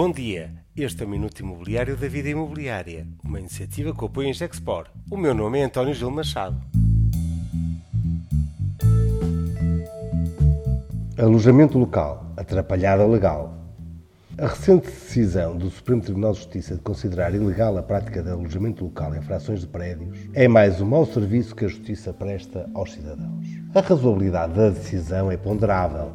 Bom dia, este é o Minuto Imobiliário da Vida Imobiliária, uma iniciativa que apoia a Gexpor. O meu nome é António Gil Machado. Alojamento local, atrapalhada legal. A recente decisão do Supremo Tribunal de Justiça de considerar ilegal a prática de alojamento local em frações de prédios é mais um mau serviço que a Justiça presta aos cidadãos. A razoabilidade da decisão é ponderável,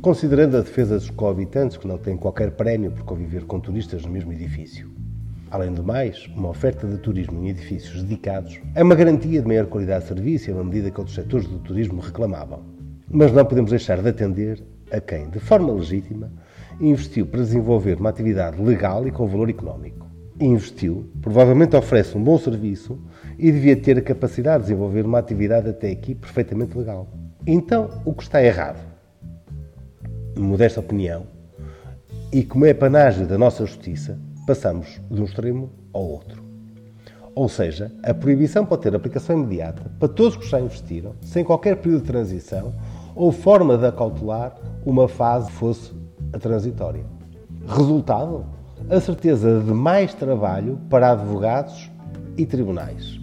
considerando a defesa dos cohabitantes que não têm qualquer prémio por conviver com turistas no mesmo edifício. Além do mais, uma oferta de turismo em edifícios dedicados é uma garantia de maior qualidade de serviço uma medida que outros setores do turismo reclamavam. Mas não podemos deixar de atender a quem, de forma legítima, investiu para desenvolver uma atividade legal e com valor económico. Investiu, provavelmente oferece um bom serviço e devia ter a capacidade de desenvolver uma atividade até aqui perfeitamente legal. Então, o que está errado? Modesta opinião, e como é panágio da nossa justiça, passamos de um extremo ao outro. Ou seja, a proibição pode ter aplicação imediata para todos que já investiram, sem qualquer período de transição ou forma de acautelar uma fase fosse a transitória. Resultado? A certeza de mais trabalho para advogados e tribunais,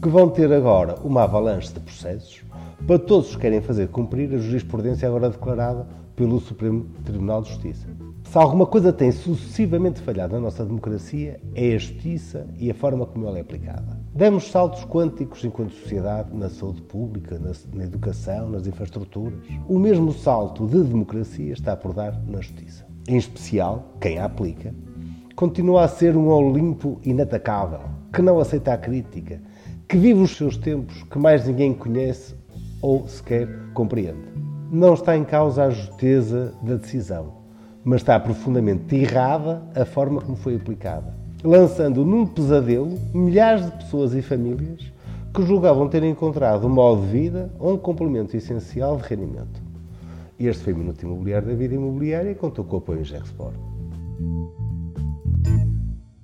que vão ter agora uma avalanche de processos para todos os que querem fazer cumprir a jurisprudência agora declarada pelo Supremo Tribunal de Justiça. Se alguma coisa tem sucessivamente falhado na nossa democracia, é a justiça e a forma como ela é aplicada. Demos saltos quânticos enquanto sociedade na saúde pública, na, na educação, nas infraestruturas. O mesmo salto de democracia está por dar na justiça. Em especial, quem a aplica, continua a ser um Olimpo inatacável, que não aceita a crítica, que vive os seus tempos que mais ninguém conhece ou sequer compreende. Não está em causa a justeza da decisão mas está profundamente errada a forma como foi aplicada, lançando num pesadelo milhares de pessoas e famílias que julgavam ter encontrado um modo de vida ou um complemento essencial de rendimento. Este foi o Minuto Imobiliário da Vida Imobiliária e contou com o apoio Gexport.